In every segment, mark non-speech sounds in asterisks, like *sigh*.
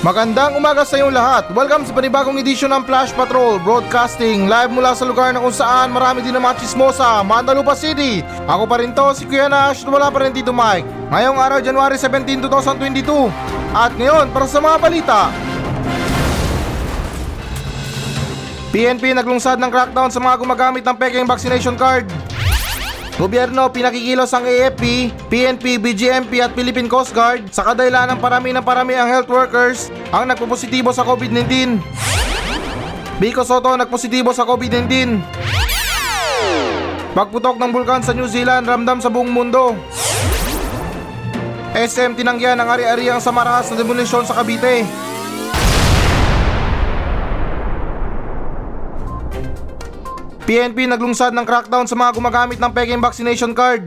Magandang umaga sa inyong lahat. Welcome sa panibagong edisyon ng Flash Patrol Broadcasting live mula sa lugar na kung saan marami din ang mga chismosa, Mandalupa City. Ako pa rin to, si Kuya Nash, wala pa rin dito Mike. Ngayong araw, January 17, 2022. At ngayon, para sa mga balita. PNP naglungsad ng crackdown sa mga gumagamit ng peking vaccination card. Gobyerno pinakikilos ang AFP, PNP, BGMP at Philippine Coast Guard sa kadahilan ng parami ng parami ang health workers ang nagpopositibo sa COVID-19. Biko Soto nagpositibo sa COVID-19. Pagputok ng bulkan sa New Zealand ramdam sa buong mundo. SM tinanggihan ang ari-ariang samaraas na demolisyon sa Cavite. PNP naglungsad ng crackdown sa mga gumagamit ng peking vaccination card.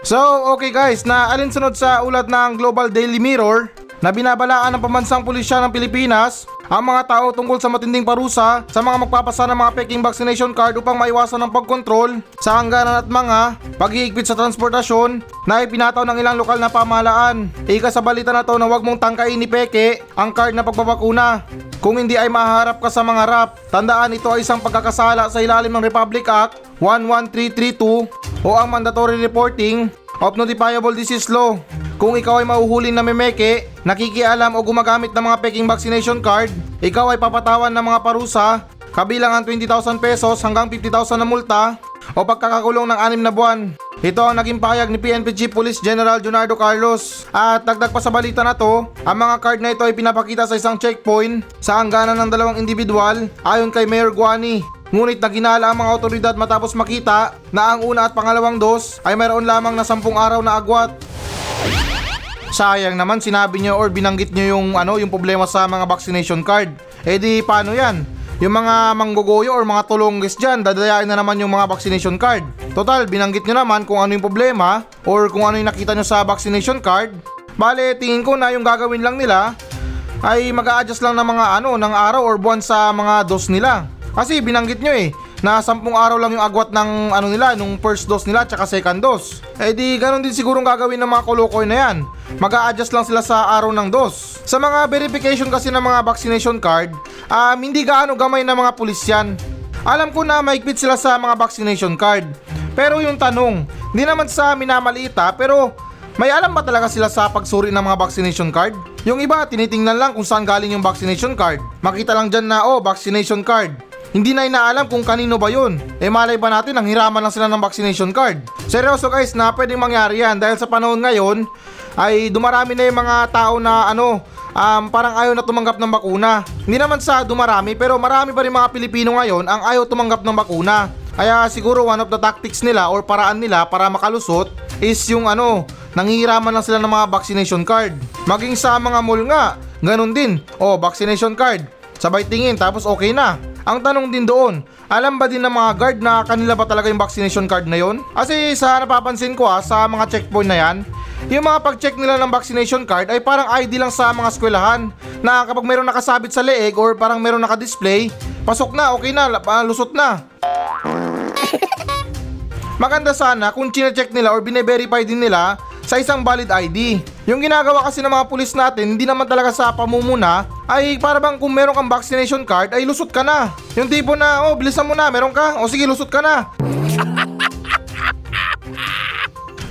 So, okay guys, na alinsunod sa ulat ng Global Daily Mirror na binabalaan ng pambansang pulisya ng Pilipinas ang mga tao tungkol sa matinding parusa sa mga magpapasa ng mga peking vaccination card upang maiwasan ang pagkontrol sa hangganan at mga paghihigpit sa transportasyon na ipinataw ng ilang lokal na pamahalaan. Ika sa balita na to na huwag mong tangkain ni Peke ang card na pagbabakuna. Kung hindi ay maharap ka sa mga rap, tandaan ito ay isang pagkakasala sa ilalim ng Republic Act 11332 o ang mandatory reporting of notifiable disease law. Kung ikaw ay mahuhuli na memeke, nakikialam o gumagamit ng mga peking vaccination card, ikaw ay papatawan ng mga parusa, kabilang ang 20,000 pesos hanggang 50,000 na multa o pagkakakulong ng anim na buwan. Ito ang naging pahayag ni PNP Chief Police General Junardo Carlos. At dagdag pa sa balita na to, ang mga card na ito ay pinapakita sa isang checkpoint sa hangganan ng dalawang individual ayon kay Mayor Guani. Ngunit naginala ang mga otoridad matapos makita na ang una at pangalawang dos ay mayroon lamang na sampung araw na agwat. Sayang naman sinabi niyo or binanggit niyo yung ano yung problema sa mga vaccination card. Eh di paano 'yan? Yung mga manggogoyo or mga tulonggis dyan, dadayain na naman yung mga vaccination card. Total, binanggit nyo naman kung ano yung problema or kung ano yung nakita nyo sa vaccination card. Bale, tingin ko na yung gagawin lang nila ay mag adjust lang ng mga ano, ng araw or buwan sa mga dose nila. Kasi binanggit nyo eh, na 10 araw lang yung agwat ng ano nila, nung first dose nila tsaka second dose. Eh di ganun din sigurong gagawin ng mga kolokoy na yan. mag adjust lang sila sa araw ng dose. Sa mga verification kasi ng mga vaccination card, um, hindi gaano gamay ng mga pulis yan. Alam ko na maigpit sila sa mga vaccination card. Pero yung tanong, hindi naman sa minamalita pero may alam ba talaga sila sa pagsuri ng mga vaccination card? Yung iba, tinitingnan lang kung saan galing yung vaccination card. Makita lang dyan na, oh, vaccination card. Hindi na inaalam kung kanino ba yun. Eh malay ba natin ang hiraman lang sila ng vaccination card. Seryoso guys na pwedeng mangyari yan dahil sa panahon ngayon ay dumarami na yung mga tao na ano um, parang ayaw na tumanggap ng bakuna. Hindi naman sa dumarami pero marami pa rin mga Pilipino ngayon ang ayaw tumanggap ng bakuna. Kaya siguro one of the tactics nila or paraan nila para makalusot is yung ano, nanghihiraman lang sila ng mga vaccination card. Maging sa mga mall nga, ganun din. Oh, vaccination card. Sabay tingin tapos okay na. Ang tanong din doon, alam ba din ng mga guard na kanila ba talaga yung vaccination card na yon? Kasi sa napapansin ko ha, sa mga checkpoint na yan, yung mga pag-check nila ng vaccination card ay parang ID lang sa mga eskwelahan na kapag mayroong nakasabit sa leeg or parang mayroong naka-display, pasok na, okay na, lusot na. *laughs* Maganda sana kung chine-check nila or bine-verify din nila sa isang valid ID. Yung ginagawa kasi ng mga pulis natin, hindi naman talaga sa pamumuna, ay para bang kung meron kang vaccination card, ay lusot ka na. Yung tipo na, oh, bilisan mo na, meron ka, o sige, lusot ka na. *laughs*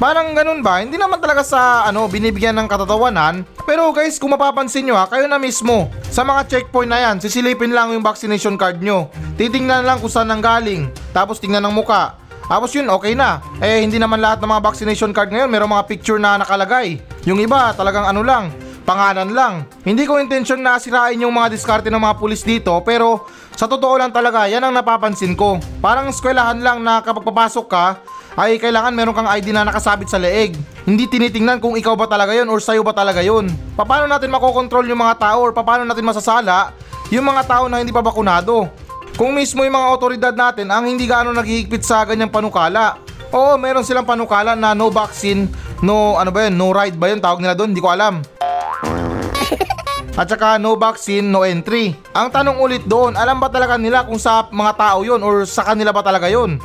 Parang ganun ba? Hindi naman talaga sa ano binibigyan ng katatawanan. Pero guys, kung mapapansin nyo ha, kayo na mismo. Sa mga checkpoint na yan, sisilipin lang yung vaccination card nyo. Titingnan lang kung saan nanggaling. Tapos tingnan ng muka. Tapos yun, okay na. Eh, hindi naman lahat ng mga vaccination card ngayon, meron mga picture na nakalagay. Yung iba, talagang ano lang, pangalan lang. Hindi ko intensyon na sirain yung mga diskarte ng mga pulis dito, pero sa totoo lang talaga, yan ang napapansin ko. Parang eskwelahan lang na kapag papasok ka, ay kailangan meron kang ID na nakasabit sa leeg. Hindi tinitingnan kung ikaw ba talaga yon or sa'yo ba talaga yon. Paano natin makokontrol yung mga tao or paano natin masasala yung mga tao na hindi pa bakunado? Kung mismo yung mga otoridad natin ang hindi gaano naghihigpit sa ganyang panukala. Oo, meron silang panukala na no vaccine, no ano ba yun, no ride ba yun tawag nila doon, hindi ko alam. At saka no vaccine, no entry. Ang tanong ulit doon, alam ba talaga nila kung sa mga tao yon or sa kanila ba talaga yon?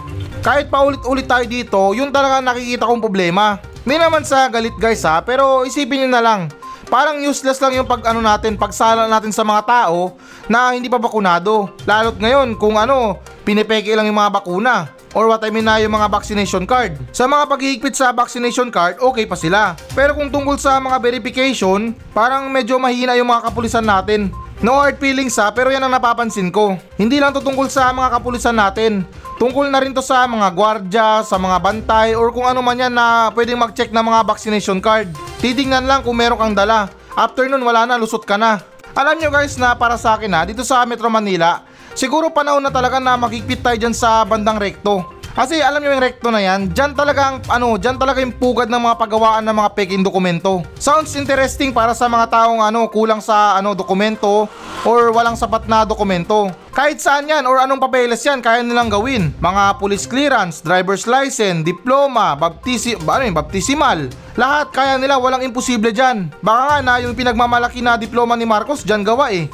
kahit paulit-ulit tayo dito, yun talaga nakikita kong problema. Hindi naman sa galit guys ha, pero isipin nyo na lang. Parang useless lang yung pag ano natin, pagsala natin sa mga tao na hindi pa bakunado. Lalo't ngayon kung ano, pinipeke lang yung mga bakuna or what I mean na yung mga vaccination card. Sa mga paghihigpit sa vaccination card, okay pa sila. Pero kung tungkol sa mga verification, parang medyo mahina yung mga kapulisan natin. No hard feelings ha, pero yan ang napapansin ko. Hindi lang to tungkol sa mga kapulisan natin. Tungkol na rin to sa mga gwardya, sa mga bantay, or kung ano man yan na pwedeng mag-check ng mga vaccination card. Titingnan lang kung meron kang dala. After nun, wala na, lusot ka na. Alam nyo guys na para sa akin ha, dito sa Metro Manila, siguro panahon na talaga na makikipit tayo dyan sa bandang rekto. Kasi alam nyo yung recto na yan, dyan talaga ang, ano, dyan talaga yung pugad ng mga pagawaan ng mga peking dokumento. Sounds interesting para sa mga taong ano, kulang sa ano, dokumento or walang sapat na dokumento. Kahit saan yan or anong papeles yan, kaya nilang gawin. Mga police clearance, driver's license, diploma, baptisi, ano yun, baptisimal. Lahat kaya nila, walang imposible dyan. Baka nga na yung pinagmamalaki na diploma ni Marcos, dyan gawa eh.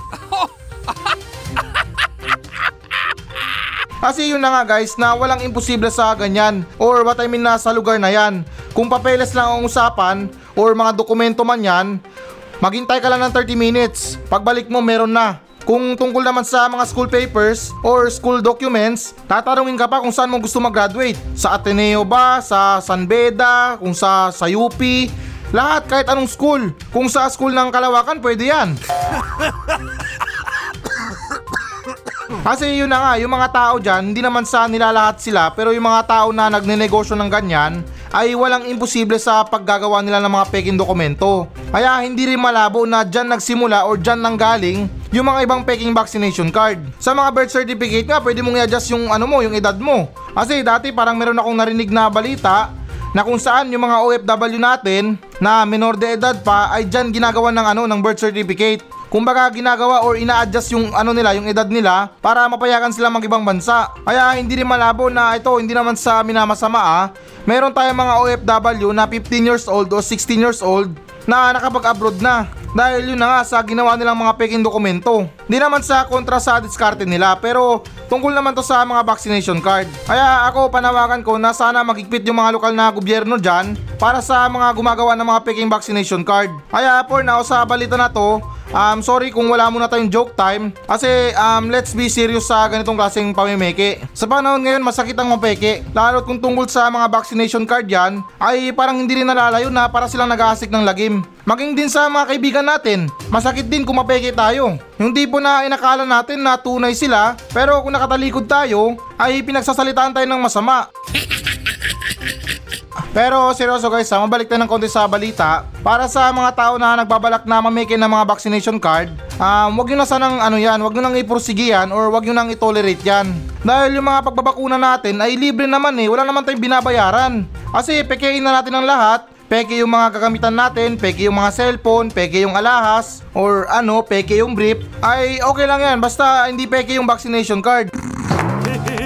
Kasi yun na nga guys na walang imposible sa ganyan or what I mean na sa lugar na yan. Kung papeles lang ang usapan or mga dokumento man yan, maghintay ka lang ng 30 minutes. Pagbalik mo meron na. Kung tungkol naman sa mga school papers or school documents, tatanungin ka pa kung saan mo gusto mag-graduate. Sa Ateneo ba, sa San Beda, kung sa, sa UP, lahat kahit anong school. Kung sa school ng Kalawakan, pwede yan. *laughs* Kasi yun na nga, yung mga tao dyan, hindi naman sa nilalahat sila, pero yung mga tao na nagnenegosyo ng ganyan, ay walang imposible sa paggagawa nila ng mga peking dokumento. Kaya hindi rin malabo na dyan nagsimula or dyan nanggaling yung mga ibang peking vaccination card. Sa mga birth certificate nga, pwede mong i-adjust yung ano mo, yung edad mo. Kasi dati parang meron akong narinig na balita na kung saan yung mga OFW natin na minor de edad pa ay dyan ginagawa ng ano ng birth certificate. Kumbaga ginagawa or ina-adjust yung ano nila, yung edad nila para mapayagan sila mag ibang bansa. Kaya hindi rin malabo na ito, hindi naman sa minamasama ah. Meron tayong mga OFW na 15 years old o 16 years old na nakapag-abroad na. Dahil yun na nga sa ginawa nilang mga peking dokumento. Hindi naman sa kontra sa diskarte nila pero tungkol naman to sa mga vaccination card. Kaya ako panawagan ko na sana magigpit yung mga lokal na gobyerno dyan para sa mga gumagawa ng mga peking vaccination card. Kaya for now sa balita na to, Um, sorry kung wala muna tayong joke time kasi um, let's be serious sa ganitong klaseng pamimeke. Sa panahon ngayon masakit ang mapeke lalo kung tungkol sa mga vaccination card yan ay parang hindi rin nalalayo na para silang nag-aasik ng lagim. Maging din sa mga kaibigan natin, masakit din kung mapeke tayo. Yung tipo na inakala natin na tunay sila pero kung nakatalikod tayo ay pinagsasalitaan tayo ng masama. *laughs* Pero seryoso guys, ha, mabalik tayo ng konti sa balita. Para sa mga tao na nagbabalak na mamake ng mga vaccination card, um, wag nyo na sanang ano yan, wag nyo nang ipursige yan or wag nyo nang itolerate yan. Dahil yung mga pagbabakuna natin ay libre naman eh, wala naman tayong binabayaran. Kasi pekein na natin ang lahat, peke yung mga gagamitan natin, peke yung mga cellphone, peke yung alahas, or ano, peke yung brief, ay okay lang yan, basta hindi peke yung vaccination card.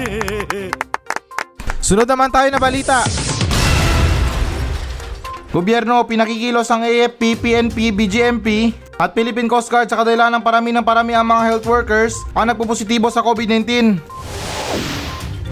*laughs* Sunod naman tayo na balita. Gobyerno, pinakikilos ang AFP, PNP, BGMP at Philippine Coast Guard sa kadahilan ng parami ng parami ang mga health workers ang nagpupositibo sa COVID-19.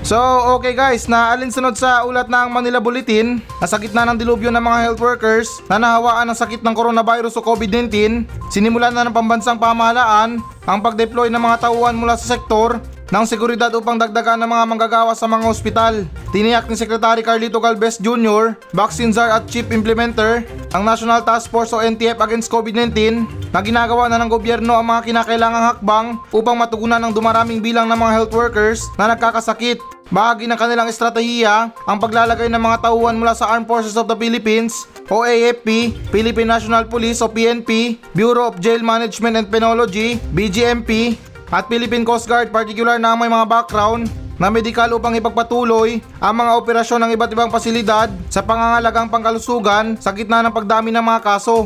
So, okay guys, na alinsunod sa ulat ng Manila Bulletin sa gitna ng dilubyo ng mga health workers na nahawaan ng sakit ng coronavirus o COVID-19, sinimulan na ng pambansang pamahalaan ang pag-deploy ng mga tauhan mula sa sektor ng seguridad upang dagdagan ng mga manggagawa sa mga ospital. Tiniyak ni Secretary Carlito Galvez Jr., Vaccine Czar at Chief Implementer, ang National Task Force o NTF against COVID-19 na ginagawa na ng gobyerno ang mga kinakailangang hakbang upang matugunan ng dumaraming bilang ng mga health workers na nagkakasakit. Bahagi ng kanilang estratehiya ang paglalagay ng mga tauhan mula sa Armed Forces of the Philippines o AFP, Philippine National Police o PNP, Bureau of Jail Management and Penology, BGMP, at Philippine Coast Guard particular na may mga background na medikal upang ipagpatuloy ang mga operasyon ng iba't ibang pasilidad sa pangangalagang pangkalusugan sa gitna ng pagdami ng mga kaso.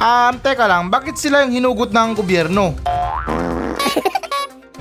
Um, teka lang, bakit sila yung hinugot ng gobyerno?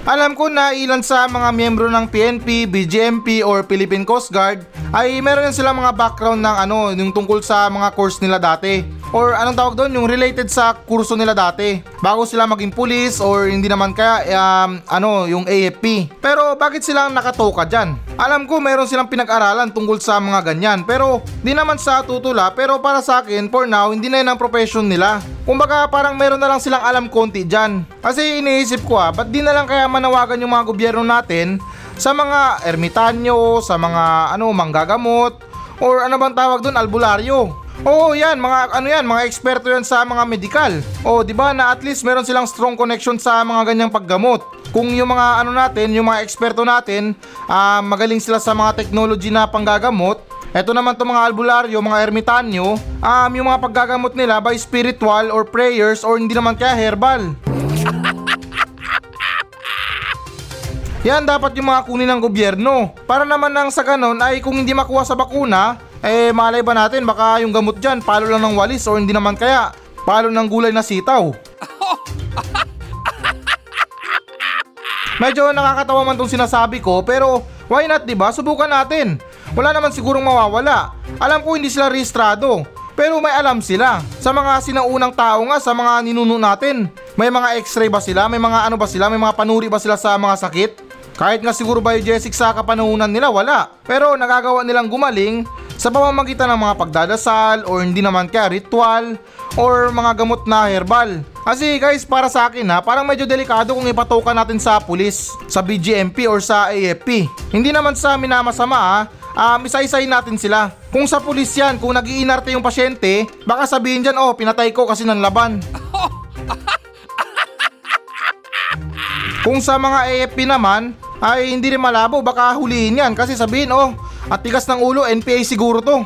Alam ko na ilan sa mga miyembro ng PNP, BGMP or Philippine Coast Guard ay meron yan sila mga background ng ano, yung tungkol sa mga course nila dati. or anong tawag doon, yung related sa kurso nila dati. Bago sila maging pulis or hindi naman kaya um, ano, yung AFP. Pero bakit sila nakatoka dyan? Alam ko meron silang pinag-aralan tungkol sa mga ganyan pero di naman sa tutula pero para sa akin for now hindi na yun ang profession nila. Kumbaga parang meron na lang silang alam konti dyan. Kasi iniisip ko ah, ba't di na lang kaya manawagan yung mga gobyerno natin sa mga ermitanyo, sa mga ano, manggagamot, or ano bang tawag doon, albularyo. Oo, yan, mga ano yan, mga eksperto yan sa mga medical. O, di ba na at least meron silang strong connection sa mga ganyang paggamot. Kung yung mga ano natin, yung mga eksperto natin, ah, magaling sila sa mga technology na panggagamot, eto naman to mga albularyo, mga ermitanyo, um, yung mga paggagamot nila by spiritual or prayers or hindi naman kaya herbal. *laughs* Yan dapat yung mga kunin ng gobyerno. Para naman nang sa ganon ay kung hindi makuha sa bakuna, eh malay ba natin baka yung gamot dyan palo lang ng walis o hindi naman kaya palo ng gulay na sitaw. *laughs* Medyo nakakatawa man tong sinasabi ko pero why not 'di ba? Subukan natin. Wala naman sigurong mawawala. Alam ko hindi sila rehistrado. Pero may alam sila. Sa mga sinaunang tao nga, sa mga ninuno natin. May mga x-ray ba sila? May mga ano ba sila? May mga panuri ba sila sa mga sakit? Kahit nga siguro biogesic sa kapanahunan nila, wala. Pero nagagawa nilang gumaling sa pamamagitan ng mga pagdadasal or hindi naman kaya ritual or mga gamot na herbal. Kasi guys, para sa akin ha, parang medyo delikado kung ipatokan natin sa pulis, sa BGMP or sa AFP. Hindi naman sa minamasama ha, um, isa-isahin natin sila. Kung sa pulis yan, kung nagiinarte yung pasyente, baka sabihin dyan, oh, pinatay ko kasi nanlaban. *laughs* Kung sa mga AFP naman, ay hindi rin malabo, baka huliin yan kasi sabihin, oh, at tigas ng ulo, NPA siguro to. *laughs*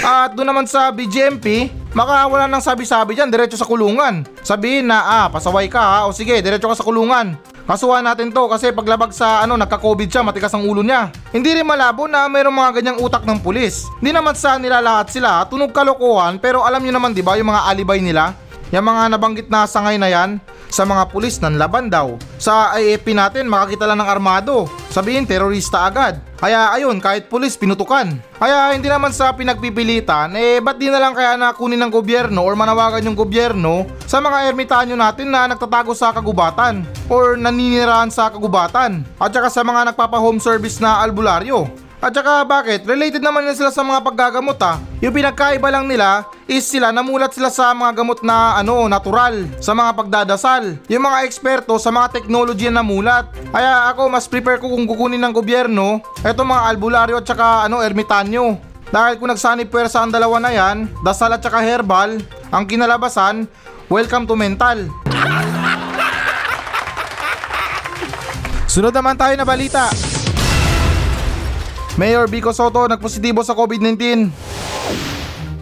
At doon naman sa BGMP, maka wala nang sabi-sabi dyan, diretso sa kulungan. Sabihin na, ah, pasaway ka ha, o sige, diretso ka sa kulungan. Kasuhan natin to kasi paglabag sa ano, nagka-COVID siya, matigas ang ulo niya. Hindi rin malabo na mayroong mga ganyang utak ng pulis. Hindi naman sa nila lahat sila, tunog kalokohan, pero alam nyo naman 'di ba yung mga alibay nila? Yung mga nabanggit na sangay na yan, sa mga pulis ng laban daw. Sa AFP natin, makakita lang ng armado. Sabihin, terorista agad. Kaya ayun, kahit pulis, pinutukan. Kaya hindi naman sa pinagpipilitan, eh ba't di na lang kaya nakunin ng gobyerno or manawagan yung gobyerno sa mga ermitanyo natin na nagtatago sa kagubatan or naninirahan sa kagubatan at saka sa mga nagpapa-home service na albularyo. At saka bakit? Related naman yan sila sa mga paggagamot ha. Yung pinagkaiba lang nila is sila namulat sila sa mga gamot na ano, natural, sa mga pagdadasal. Yung mga eksperto sa mga technology na namulat. Kaya ako mas prepare ko kung kukunin ng gobyerno eto mga albularyo at saka ano, ermitanyo. Dahil kung nagsani puwersa ang dalawa na yan, dasal at saka herbal, ang kinalabasan, welcome to mental. Sunod naman tayo na balita. Mayor Vico Soto nagpositibo sa COVID-19.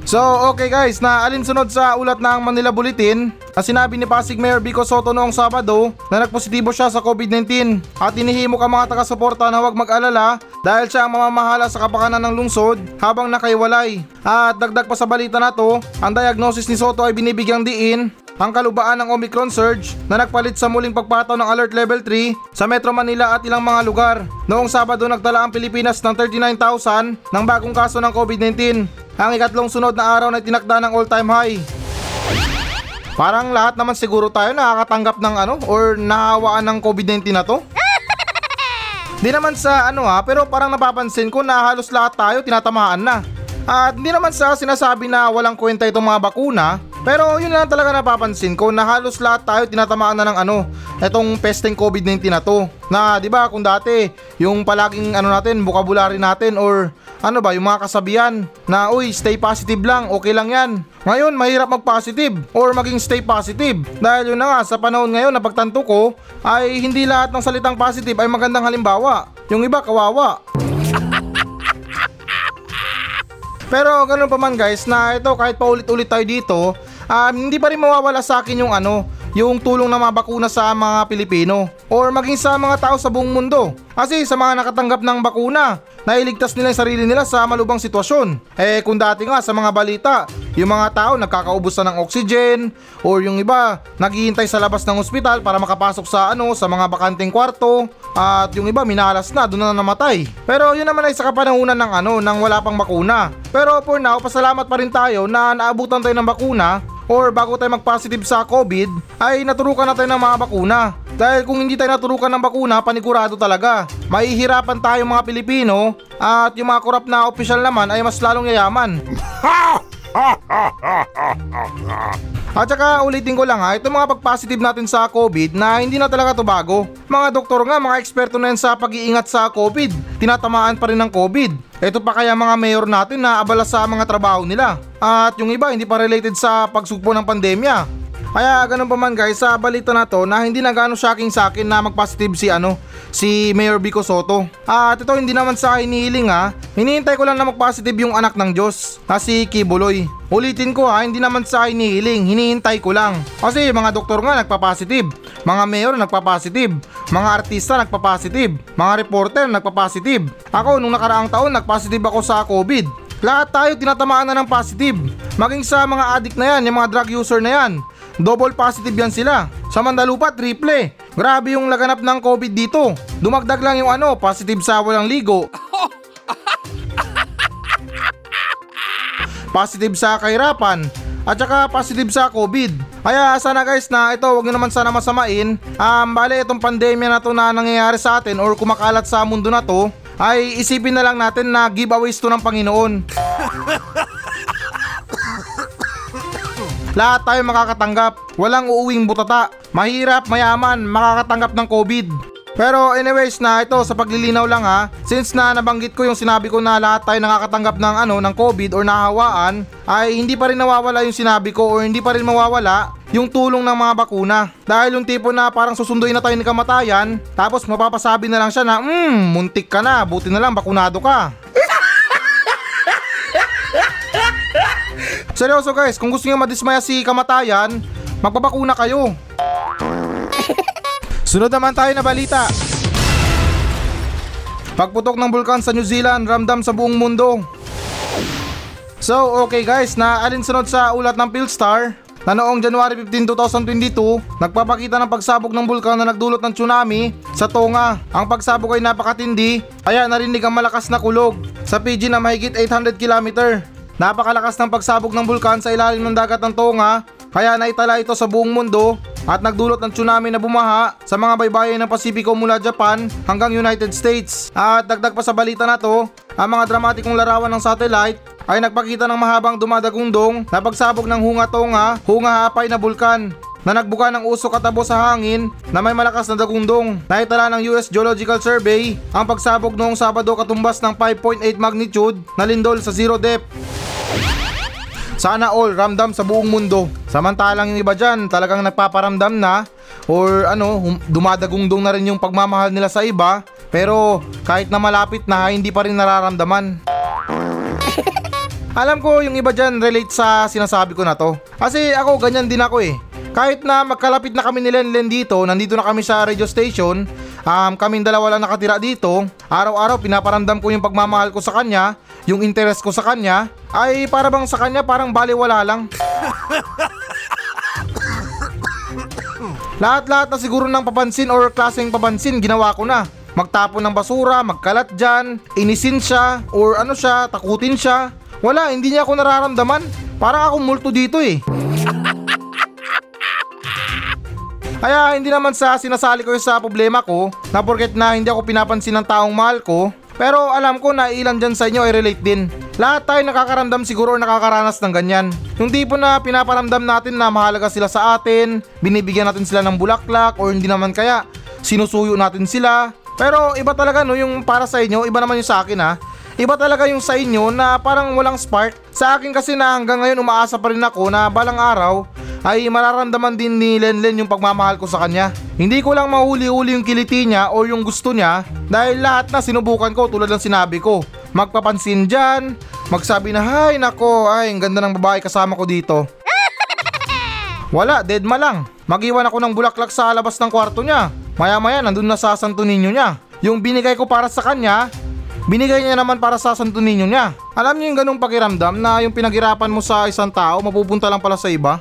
So okay guys, na alinsunod sa ulat ng Manila Bulletin na sinabi ni Pasig Mayor Vico Soto noong Sabado na nagpositibo siya sa COVID-19 at inihimok ang mga taga-suporta na huwag mag-alala dahil siya ang mamamahala sa kapakanan ng lungsod habang nakaiwalay. At dagdag pa sa balita na to, ang diagnosis ni Soto ay binibigyang diin ang kalubaan ng Omicron surge na nagpalit sa muling pagpataw ng Alert Level 3 sa Metro Manila at ilang mga lugar. Noong Sabado nagtala ang Pilipinas ng 39,000 ng bagong kaso ng COVID-19. Ang ikatlong sunod na araw na tinakda ng all-time high. Parang lahat naman siguro tayo nakakatanggap ng ano or nahawaan ng COVID-19 na to. *laughs* Di naman sa ano ha, pero parang napapansin ko na halos lahat tayo tinatamaan na. At hindi naman sa sinasabi na walang kwenta itong mga bakuna, pero yun lang talaga napapansin ko na halos lahat tayo tinatamaan na ng ano, itong pesteng COVID-19 na to. Na 'di ba kung dati yung palaging ano natin, vocabulary natin or ano ba, yung mga kasabihan na uy, stay positive lang, okay lang yan. Ngayon, mahirap mag-positive or maging stay positive. Dahil yun na nga, sa panahon ngayon na pagtanto ko, ay hindi lahat ng salitang positive ay magandang halimbawa. Yung iba, kawawa. Pero ganun pa man guys na ito kahit paulit-ulit tayo dito, um, hindi pa rin mawawala sa akin yung ano, yung tulong ng mga bakuna sa mga Pilipino or maging sa mga tao sa buong mundo. Kasi sa mga nakatanggap ng bakuna, nailigtas nila yung sarili nila sa malubang sitwasyon. Eh kung dati nga sa mga balita, yung mga tao nagkakaubos na ng oxygen or yung iba naghihintay sa labas ng ospital para makapasok sa ano sa mga bakanteng kwarto at yung iba minalas na doon na namatay. Pero yun naman ay sa kapanahunan ng ano nang wala pang bakuna. Pero for now, pasalamat pa rin tayo na naabutan tayo ng bakuna or bago tayo mag-positive sa COVID ay naturukan na tayo ng mga bakuna. Dahil kung hindi tayo naturukan ng bakuna, panigurado talaga. Mahihirapan tayo mga Pilipino at yung mga korap na opisyal naman ay mas lalong yayaman. *laughs* At saka ulitin ko lang ha, itong mga pag-positive natin sa COVID na hindi na talaga to bago. Mga doktor nga, mga eksperto na yan sa pag-iingat sa COVID. Tinatamaan pa rin ng COVID. Ito pa kaya mga mayor natin na abala sa mga trabaho nila. At yung iba hindi pa related sa pagsugpo ng pandemya. Kaya ganun pa man guys, sa balita na to na hindi na gano'ng shocking sa akin na mag-positive si ano, si Mayor Vico Soto. At ito hindi naman sa akin ha, hinihintay ko lang na mag-positive yung anak ng Diyos, na si Kibuloy. Ulitin ko ha, hindi naman sa akin hinihintay ko lang. Kasi mga doktor nga nagpa-positive, mga mayor nagpa-positive, mga artista nagpa-positive, mga reporter nagpa-positive. Ako nung nakaraang taon nagpositive ako sa COVID. Lahat tayo tinatamaan na ng positive. Maging sa mga addict na yan, yung mga drug user na yan. Double positive yan sila. Sa Mandalupa, triple. Grabe yung laganap ng COVID dito. Dumagdag lang yung ano, positive sa walang ligo. *laughs* positive sa kahirapan. At saka positive sa COVID. Kaya sana guys na ito wag nyo naman sana masamain. Um, bale itong pandemya na to na nangyayari sa atin or kumakalat sa mundo na to ay isipin na lang natin na giveaways to ng Panginoon. Lahat tayo makakatanggap. Walang uuwing butata. Mahirap, mayaman, makakatanggap ng COVID. Pero anyways na ito sa paglilinaw lang ha, since na nabanggit ko yung sinabi ko na lahat tayo nakakatanggap ng ano ng COVID or nahawaan, ay hindi pa rin nawawala yung sinabi ko or hindi pa rin mawawala yung tulong ng mga bakuna. Dahil yung tipo na parang susunduin na tayo ni kamatayan, tapos mapapasabi na lang siya na, hmm, muntik ka na, buti na lang bakunado ka. *laughs* Seryoso guys, kung gusto niyo madismaya si kamatayan, magpabakuna kayo. Sunod naman tayo na balita. Pagputok ng bulkan sa New Zealand, ramdam sa buong mundo. So, okay guys, na alinsunod sa ulat ng Philstar na noong January 15, 2022, nagpapakita ng pagsabog ng bulkan na nagdulot ng tsunami sa Tonga. Ang pagsabog ay napakatindi, kaya narinig ang malakas na kulog sa PG na mahigit 800 km. Napakalakas ng pagsabog ng bulkan sa ilalim ng dagat ng Tonga, kaya naitala ito sa buong mundo at nagdulot ng tsunami na bumaha sa mga baybayin ng Pasipiko mula Japan hanggang United States. At dagdag pa sa balita na to, ang mga dramatikong larawan ng satellite ay nagpakita ng mahabang dumadagundong na pagsabog ng Hunga Tonga, Hunga Hapay na bulkan na nagbuka ng usok at abo sa hangin na may malakas na dagundong. Naitala ng US Geological Survey ang pagsabog noong Sabado katumbas ng 5.8 magnitude na lindol sa zero depth. Sana all ramdam sa buong mundo. Samantalang yung iba dyan talagang nagpaparamdam na or ano, dumadagungdong na rin yung pagmamahal nila sa iba pero kahit na malapit na hindi pa rin nararamdaman. *laughs* Alam ko yung iba dyan relate sa sinasabi ko na to. Kasi ako ganyan din ako eh. Kahit na magkalapit na kami ni Lenlen dito, nandito na kami sa radio station, um, kaming dalawa lang nakatira dito, araw-araw pinaparamdam ko yung pagmamahal ko sa kanya, yung interest ko sa kanya, ay para bang sa kanya parang baliwala lang. Lahat-lahat na siguro ng papansin or klaseng papansin ginawa ko na. Magtapon ng basura, magkalat dyan, inisin siya, or ano siya, takutin siya. Wala, hindi niya ako nararamdaman. Parang akong multo dito eh. *laughs* Kaya hindi naman sa sinasali ko sa problema ko na porket na hindi ako pinapansin ng taong mahal ko pero alam ko na ilan dyan sa inyo ay relate din. Lahat tayo nakakaramdam siguro o nakakaranas ng ganyan. Yung tipo na pinaparamdam natin na mahalaga sila sa atin, binibigyan natin sila ng bulaklak or hindi naman kaya sinusuyo natin sila. Pero iba talaga no yung para sa inyo, iba naman yung sa akin ha. Iba talaga yung sa inyo na parang walang spark. Sa akin kasi na hanggang ngayon umaasa pa rin ako na balang araw ay mararamdaman din ni Lenlen yung pagmamahal ko sa kanya. Hindi ko lang mahuli-huli yung kiliti niya o yung gusto niya dahil lahat na sinubukan ko tulad ng sinabi ko. Magpapansin dyan, magsabi na hay nako ay ang ganda ng babae kasama ko dito. *laughs* Wala, deadma lang. Mag-iwan ako ng bulaklak sa labas ng kwarto niya. Maya maya nandun na sa Santo Niño niya. Yung binigay ko para sa kanya, binigay niya naman para sa Santo Niño niya. Alam niyo yung ganung pakiramdam na yung pinaghirapan mo sa isang tao mapupunta lang pala sa iba?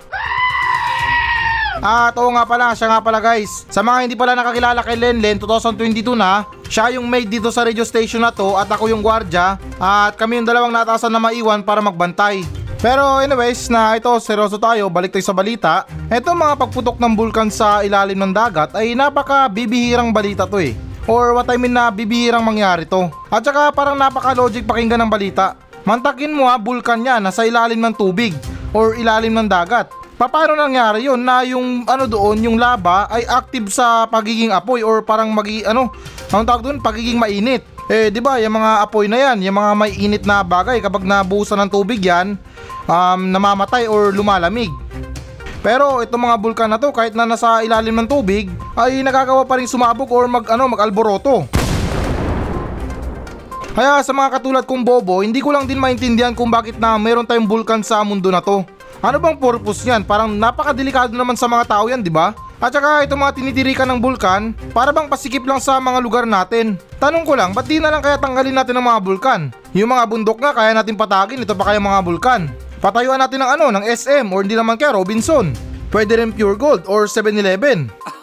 At oo nga pala, siya nga pala guys. Sa mga hindi pala nakakilala kay Lenlen, 2022 na, siya yung maid dito sa radio station na to at ako yung gwardya at kami yung dalawang natasan na maiwan para magbantay. Pero anyways na ito, seryoso tayo, balik tayo sa balita. Ito mga pagputok ng bulkan sa ilalim ng dagat ay napaka bibihirang balita to eh. Or what I mean na bibihirang mangyari to. At saka parang napaka-logic pakinggan ng balita. Mantakin mo ha, bulkan yan nasa ilalim ng tubig or ilalim ng dagat. Paano nangyari yun na yung ano doon, yung lava ay active sa pagiging apoy or parang magi ano, anong tawag doon, pagiging mainit. Eh, 'di ba, yung mga apoy na yan, yung mga may init na bagay kapag nabuhusan ng tubig yan, um, namamatay or lumalamig. Pero itong mga bulkan na to kahit na nasa ilalim ng tubig ay nagagawa pa rin sumabog or mag ano mag-alboroto. Kaya sa mga katulad kong bobo, hindi ko lang din maintindihan kung bakit na meron tayong bulkan sa mundo na to. Ano bang purpose niyan? Parang napakadelikado naman sa mga tao yan, di ba? At saka itong mga tinitirikan ng bulkan, para bang pasikip lang sa mga lugar natin. Tanong ko lang, ba't di na lang kaya tanggalin natin ang mga bulkan? Yung mga bundok nga kaya natin patagin, ito pa kaya mga bulkan. Patayuan natin ng ano, ng SM or hindi naman kaya Robinson. Pwede rin Pure Gold or 7-Eleven. *laughs*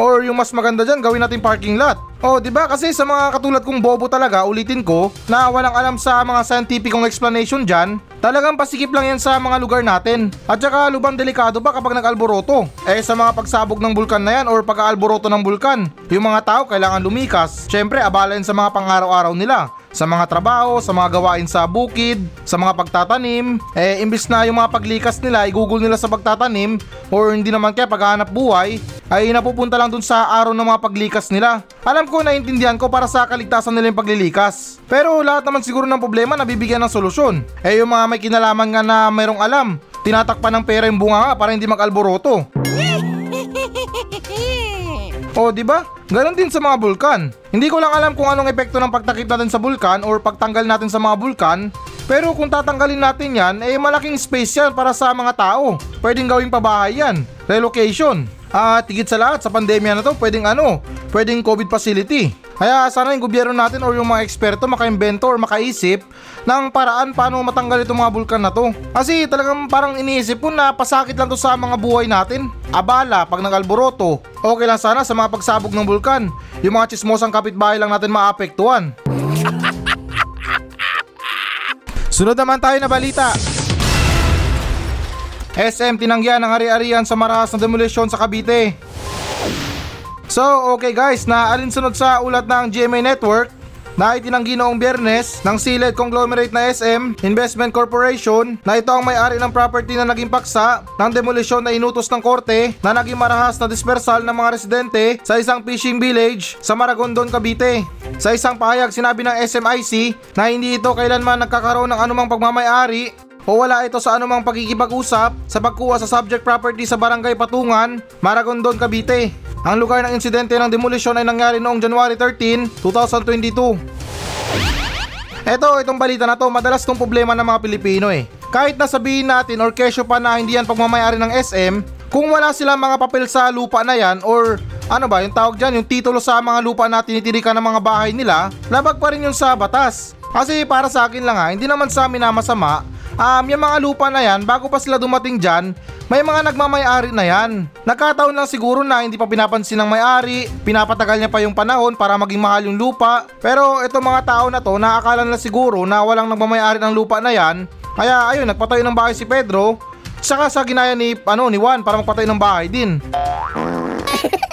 Or yung mas maganda dyan, gawin natin parking lot. Oh, 'di ba? Kasi sa mga katulad kong bobo talaga, ulitin ko, na walang alam sa mga scientificong explanation diyan, talagang pasikip lang yan sa mga lugar natin. At saka lubang delikado pa kapag nag-alboroto. Eh sa mga pagsabog ng bulkan na yan or pag-aalboroto ng bulkan, yung mga tao kailangan lumikas. Syempre, abala yan sa mga pang-araw-araw nila sa mga trabaho, sa mga gawain sa bukid, sa mga pagtatanim, eh imbis na yung mga paglikas nila, i-google nila sa pagtatanim or hindi naman kaya paghahanap buhay, ay napupunta lang dun sa araw ng mga paglikas nila. Alam ko, naiintindihan ko para sa kaligtasan nila yung paglilikas. Pero lahat naman siguro ng problema nabibigyan ng solusyon. Eh yung mga may kinalaman nga na mayroong alam, tinatakpan ng pera yung bunga nga para hindi mag-alboroto. O, di ba? Ganon din sa mga bulkan. Hindi ko lang alam kung anong epekto ng pagtakip natin sa bulkan or pagtanggal natin sa mga bulkan. Pero kung tatanggalin natin yan, eh malaking space yan para sa mga tao. Pwedeng gawing pabahay yan. Relocation. At higit sa lahat, sa pandemya na to, pwedeng ano, pwedeng COVID facility. Kaya sana yung gobyerno natin or yung mga eksperto makaimbento or makaisip ng paraan paano matanggal itong mga bulkan na to. Kasi talagang parang iniisip ko na pasakit lang to sa mga buhay natin. Abala pag nag-alboroto. Okay lang sana sa mga pagsabog ng bulkan. Yung mga chismosang kapitbahay lang natin maapektuhan. *laughs* Sunod naman tayo na balita. SM tinanggihan ng ari-arian sa marahas na demolisyon sa Cavite. So, okay guys, na alinsunod sa ulat ng GMA Network na itinanggi noong biyernes ng Siled Conglomerate na SM Investment Corporation na ito ang may-ari ng property na naging paksa ng demolisyon na inutos ng korte na naging marahas na dispersal ng mga residente sa isang fishing village sa Maragondon, Cavite. Sa isang pahayag sinabi ng SMIC na hindi ito kailanman nagkakaroon ng anumang pagmamayari o wala ito sa anumang pagkikipag-usap sa pagkuha sa subject property sa Barangay Patungan, Maragondon, Cavite. Ang lugar ng insidente ng demolition ay nangyari noong January 13, 2022. Eto, itong balita na to, madalas tong problema ng mga Pilipino eh. Kahit na sabihin natin or kesyo pa na hindi yan pagmamayari ng SM, kung wala silang mga papel sa lupa na yan or ano ba yung tawag dyan, yung titulo sa mga lupa na tinitirikan ng mga bahay nila, labag pa rin yun sa batas. Kasi para sa akin lang ha, hindi naman sa amin na masama, um, yung mga lupa na yan, bago pa sila dumating dyan, may mga nagmamayari na yan. Nagkataon lang siguro na hindi pa pinapansin ng may-ari, pinapatagal niya pa yung panahon para maging mahal yung lupa. Pero itong mga tao na to, naakala nila siguro na walang nagmamayari ng lupa na yan. Kaya ayun, nagpatayo ng bahay si Pedro, saka sa ginaya ni, ano, ni Juan para magpatayo ng bahay din. *laughs*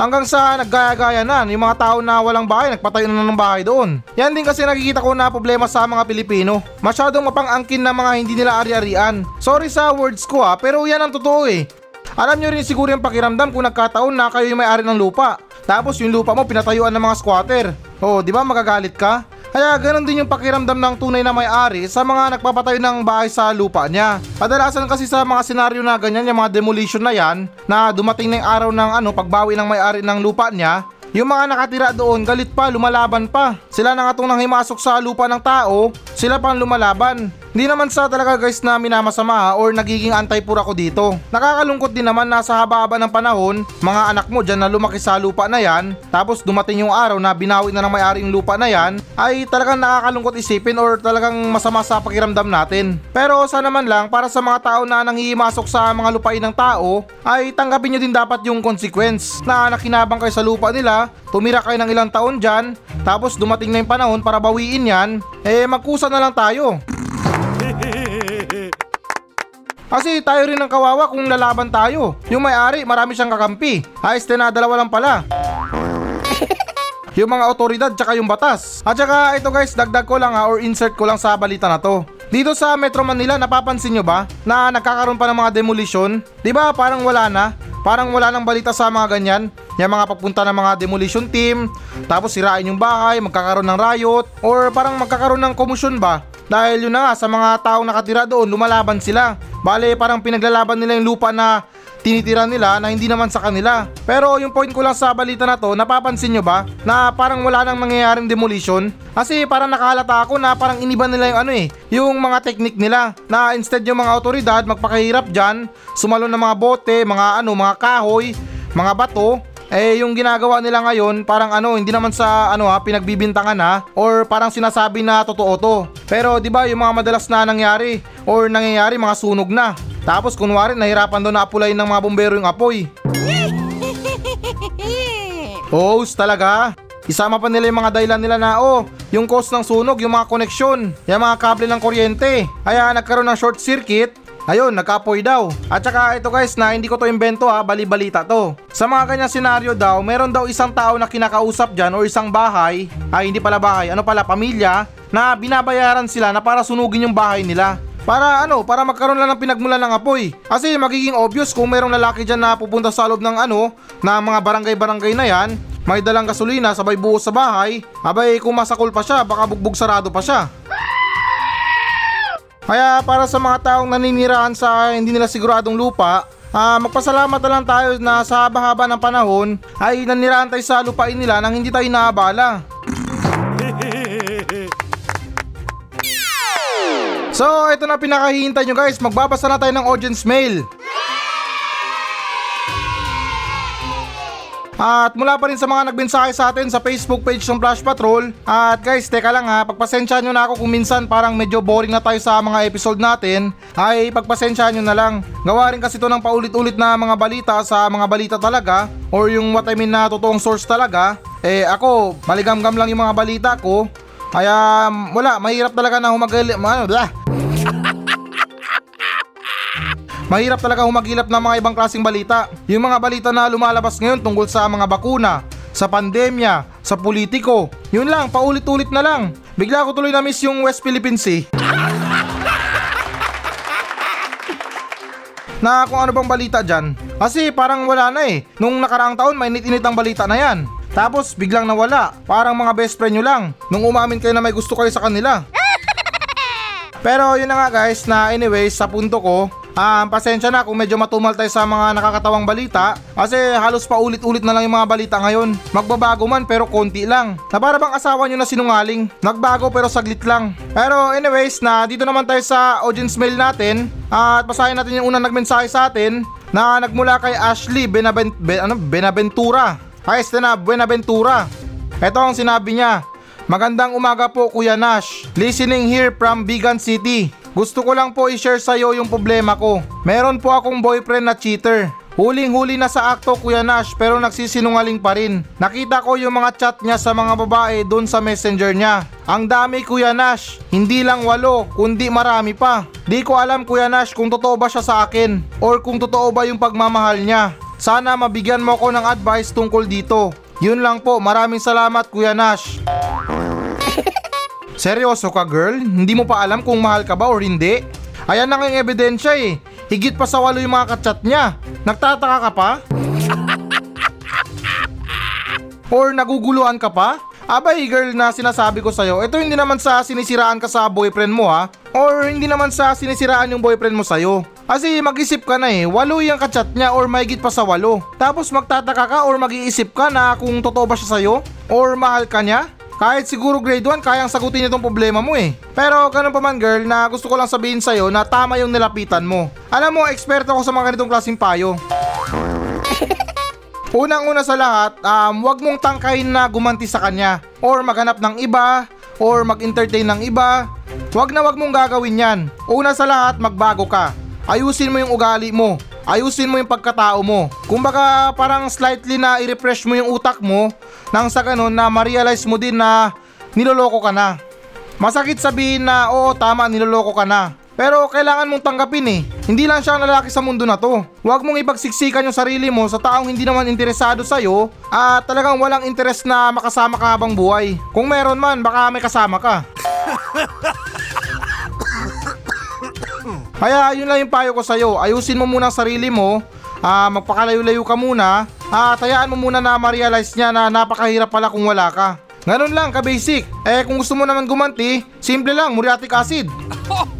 Hanggang sa naggaya-gaya na, yung mga tao na walang bahay, nagpatayo na ng bahay doon. Yan din kasi nakikita ko na problema sa mga Pilipino. Masyadong mapang-angkin na mga hindi nila ari-arian. Sorry sa words ko ha, pero yan ang totoo eh. Alam nyo rin siguro yung pakiramdam kung nagkataon na kayo yung may-ari ng lupa. Tapos yung lupa mo pinatayuan ng mga squatter. Oh, di ba magagalit ka? Kaya ganun din yung pakiramdam ng tunay na may-ari sa mga nagpapatayo ng bahay sa lupa niya. Kadalasan kasi sa mga senaryo na ganyan, yung mga demolition na yan, na dumating na yung araw ng ano, pagbawi ng may-ari ng lupa niya, yung mga nakatira doon, galit pa, lumalaban pa. Sila na nga itong nanghimasok sa lupa ng tao, sila pang lumalaban. Hindi naman sa talaga guys na minamasama or nagiging antay-pura ko dito. Nakakalungkot din naman na sa haba-haba ng panahon, mga anak mo dyan na lumaki sa lupa na yan, tapos dumating yung araw na binawi na ng may-ari yung lupa na yan, ay talagang nakakalungkot isipin or talagang masama sa pakiramdam natin. Pero sana man lang para sa mga tao na nanghihimasok sa mga lupain ng tao, ay tanggapin nyo din dapat yung consequence na nakinabang kayo sa lupa nila, tumira kayo ng ilang taon dyan, tapos dumating na yung panahon para bawiin yan, eh magkusa na lang tayo. Kasi tayo rin ang kawawa kung lalaban tayo. Yung may-ari, marami siyang kakampi. Ayos na dalawa lang pala. yung mga otoridad tsaka yung batas. At tsaka ito guys, dagdag ko lang ha, or insert ko lang sa balita na to. Dito sa Metro Manila, napapansin nyo ba na nagkakaroon pa ng mga demolition? Di ba parang wala na? Parang wala nang balita sa mga ganyan. Yung mga pagpunta ng mga demolition team, tapos sirain yung bahay, magkakaroon ng riot, or parang magkakaroon ng komusyon ba? Dahil yun na nga, sa mga taong nakatira doon, lumalaban sila. Bale, parang pinaglalaban nila yung lupa na tinitira nila na hindi naman sa kanila. Pero yung point ko lang sa balita na to, napapansin nyo ba na parang wala nang nangyayaring demolition? Kasi parang nakahalata ako na parang iniba nila yung ano eh, yung mga technique nila na instead yung mga otoridad magpakahirap dyan, sumalo ng mga bote, mga ano, mga kahoy, mga bato, eh yung ginagawa nila ngayon parang ano hindi naman sa ano ha pinagbibintangan ha or parang sinasabi na totoo to. Pero 'di ba yung mga madalas na nangyari or nangyayari mga sunog na. Tapos kunwari nahirapan daw na apulayin ng mga bombero yung apoy. *laughs* Host talaga. Isama pa nila yung mga dahilan nila na oh, yung cause ng sunog, yung mga koneksyon, yung mga kable ng kuryente. Kaya nagkaroon ng short circuit Ayun, nagkapoy daw. At saka ito guys na hindi ko to invento ha, bali-balita to. Sa mga kanyang senaryo daw, meron daw isang tao na kinakausap dyan o isang bahay, ay hindi pala bahay, ano pala, pamilya, na binabayaran sila na para sunugin yung bahay nila. Para ano, para magkaroon lang ng pinagmulan ng apoy. Kasi magiging obvious kung merong lalaki dyan na pupunta sa loob ng ano, na mga barangay-barangay na yan, may dalang gasolina sabay buhos sa bahay, abay kung masakol pa siya, baka bugbog sarado pa siya. Kaya para sa mga taong naninirahan sa hindi nila siguradong lupa, ah, magpasalamat na lang tayo na sa haba-haba ng panahon ay nanirahan tayo sa lupain nila nang hindi tayo naabala. So, ito na pinakahihintay nyo guys. Magbabasa na tayo ng audience mail. At mula pa rin sa mga nagbensahe sa atin sa Facebook page ng Flash Patrol. At guys, teka lang ha, pagpasensyahan nyo na ako kung minsan parang medyo boring na tayo sa mga episode natin. Ay pagpasensyahan nyo na lang. Gawa rin kasi to ng paulit-ulit na mga balita sa mga balita talaga. Or yung what I mean na totoong source talaga. Eh ako, maligam-gam lang yung mga balita ko. Kaya wala, mahirap talaga na humagali... Ano, blah. Mahirap talaga humagilap ng mga ibang klaseng balita. Yung mga balita na lumalabas ngayon tungkol sa mga bakuna, sa pandemya, sa politiko. Yun lang, paulit-ulit na lang. Bigla ko tuloy na miss yung West Philippine Sea. *laughs* na kung ano bang balita dyan. Kasi parang wala na eh. Nung nakaraang taon, may init ang balita na yan. Tapos biglang nawala. Parang mga best friend nyo lang. Nung umamin kayo na may gusto kayo sa kanila. *laughs* Pero yun na nga guys na anyways sa punto ko Ah, pasensya na kung medyo matumal tayo sa mga nakakatawang balita kasi halos pa ulit-ulit na lang yung mga balita ngayon. Magbabago man pero konti lang. Na para bang asawa nyo na sinungaling. Nagbago pero saglit lang. Pero anyways na dito naman tayo sa audience mail natin at basahin natin yung unang nagmensahe sa atin na nagmula kay Ashley Benavent, ben, ano, Benaventura. Ayos na Benaventura. Ito ang sinabi niya. Magandang umaga po Kuya Nash. Listening here from Bigan City. Gusto ko lang po i-share sa'yo yung problema ko. Meron po akong boyfriend na cheater. Huling-huli na sa akto Kuya Nash pero nagsisinungaling pa rin. Nakita ko yung mga chat niya sa mga babae doon sa messenger niya. Ang dami Kuya Nash, hindi lang walo kundi marami pa. Di ko alam Kuya Nash kung totoo ba siya sa akin or kung totoo ba yung pagmamahal niya. Sana mabigyan mo ko ng advice tungkol dito. Yun lang po, maraming salamat Kuya Nash. Seryoso ka girl? Hindi mo pa alam kung mahal ka ba or hindi? Ayan na nga ebidensya eh. Higit pa sa walo yung mga kachat niya. Nagtataka ka pa? *laughs* or naguguluhan ka pa? Abay girl na sinasabi ko sa'yo, ito hindi naman sa sinisiraan ka sa boyfriend mo ha? Or hindi naman sa sinisiraan yung boyfriend mo sa'yo. Kasi mag-isip ka na eh, walo yung kachat niya or mahigit pa sa walo. Tapos magtataka ka or mag-iisip ka na kung totoo ba siya sa'yo? Or mahal ka niya? Kahit siguro grade 1, kayang sagutin itong problema mo eh. Pero ganun pa man girl, na gusto ko lang sabihin sa'yo na tama yung nilapitan mo. Alam mo, eksperto ako sa mga ganitong klaseng payo. *laughs* Unang-una sa lahat, um, wag mong tangkahin na gumanti sa kanya or maghanap ng iba or mag-entertain ng iba. Wag na wag mong gagawin yan. Una sa lahat, magbago ka. Ayusin mo yung ugali mo. Ayusin mo yung pagkatao mo. Kumbaga parang slightly na i-refresh mo yung utak mo nang sa ganun na ma-realize mo din na niloloko ka na. Masakit sabihin na oo tama niloloko ka na. Pero kailangan mong tanggapin eh. Hindi lang siya ang lalaki sa mundo na to. Huwag mong ipagsiksikan yung sarili mo sa taong hindi naman interesado sa'yo at talagang walang interes na makasama ka habang buhay. Kung meron man, baka may kasama ka. *laughs* Kaya yun lang yung payo ko sa'yo. Ayusin mo muna sarili mo. ah magpakalayo-layo ka muna. At hayaan mo muna na ma-realize niya na napakahirap pala kung wala ka. Ganun lang ka-basic. Eh kung gusto mo naman gumanti, simple lang, muriatic acid. *laughs*